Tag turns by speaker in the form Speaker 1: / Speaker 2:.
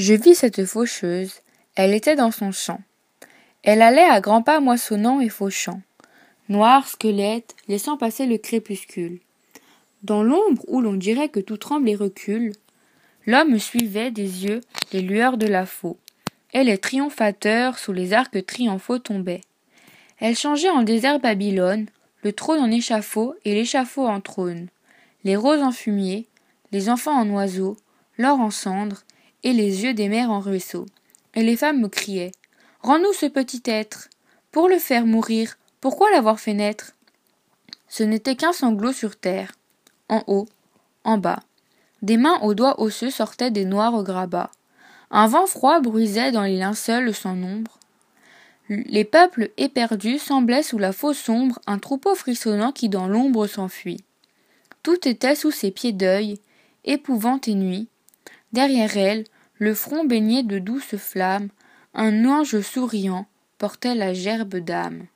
Speaker 1: Je vis cette faucheuse, elle était dans son champ. Elle allait à grands pas moissonnant et fauchant. Noir squelette, laissant passer le crépuscule. Dans l'ombre où l'on dirait que tout tremble et recule, l'homme suivait des yeux les lueurs de la faux, et les triomphateurs sous les arcs triomphaux tombaient. Elle changeait en désert Babylone, le trône en échafaud et l'échafaud en trône, les roses en fumier, les enfants en oiseaux, l'or en cendres, et les yeux des mères en ruisseaux. Et les femmes me criaient Rends-nous ce petit être. Pour le faire mourir, pourquoi l'avoir fait naître? Ce n'était qu'un sanglot sur terre. En haut, en bas. Des mains aux doigts osseux sortaient des noirs grabats. Un vent froid bruisait dans les linceuls sans nombre. Les peuples éperdus semblaient sous la fausse ombre un troupeau frissonnant qui dans l'ombre s'enfuit. Tout était sous ses pieds d'œil, épouvante et nuit. Derrière elle, le front baigné de douces flammes, un ange souriant portait la gerbe d'âme.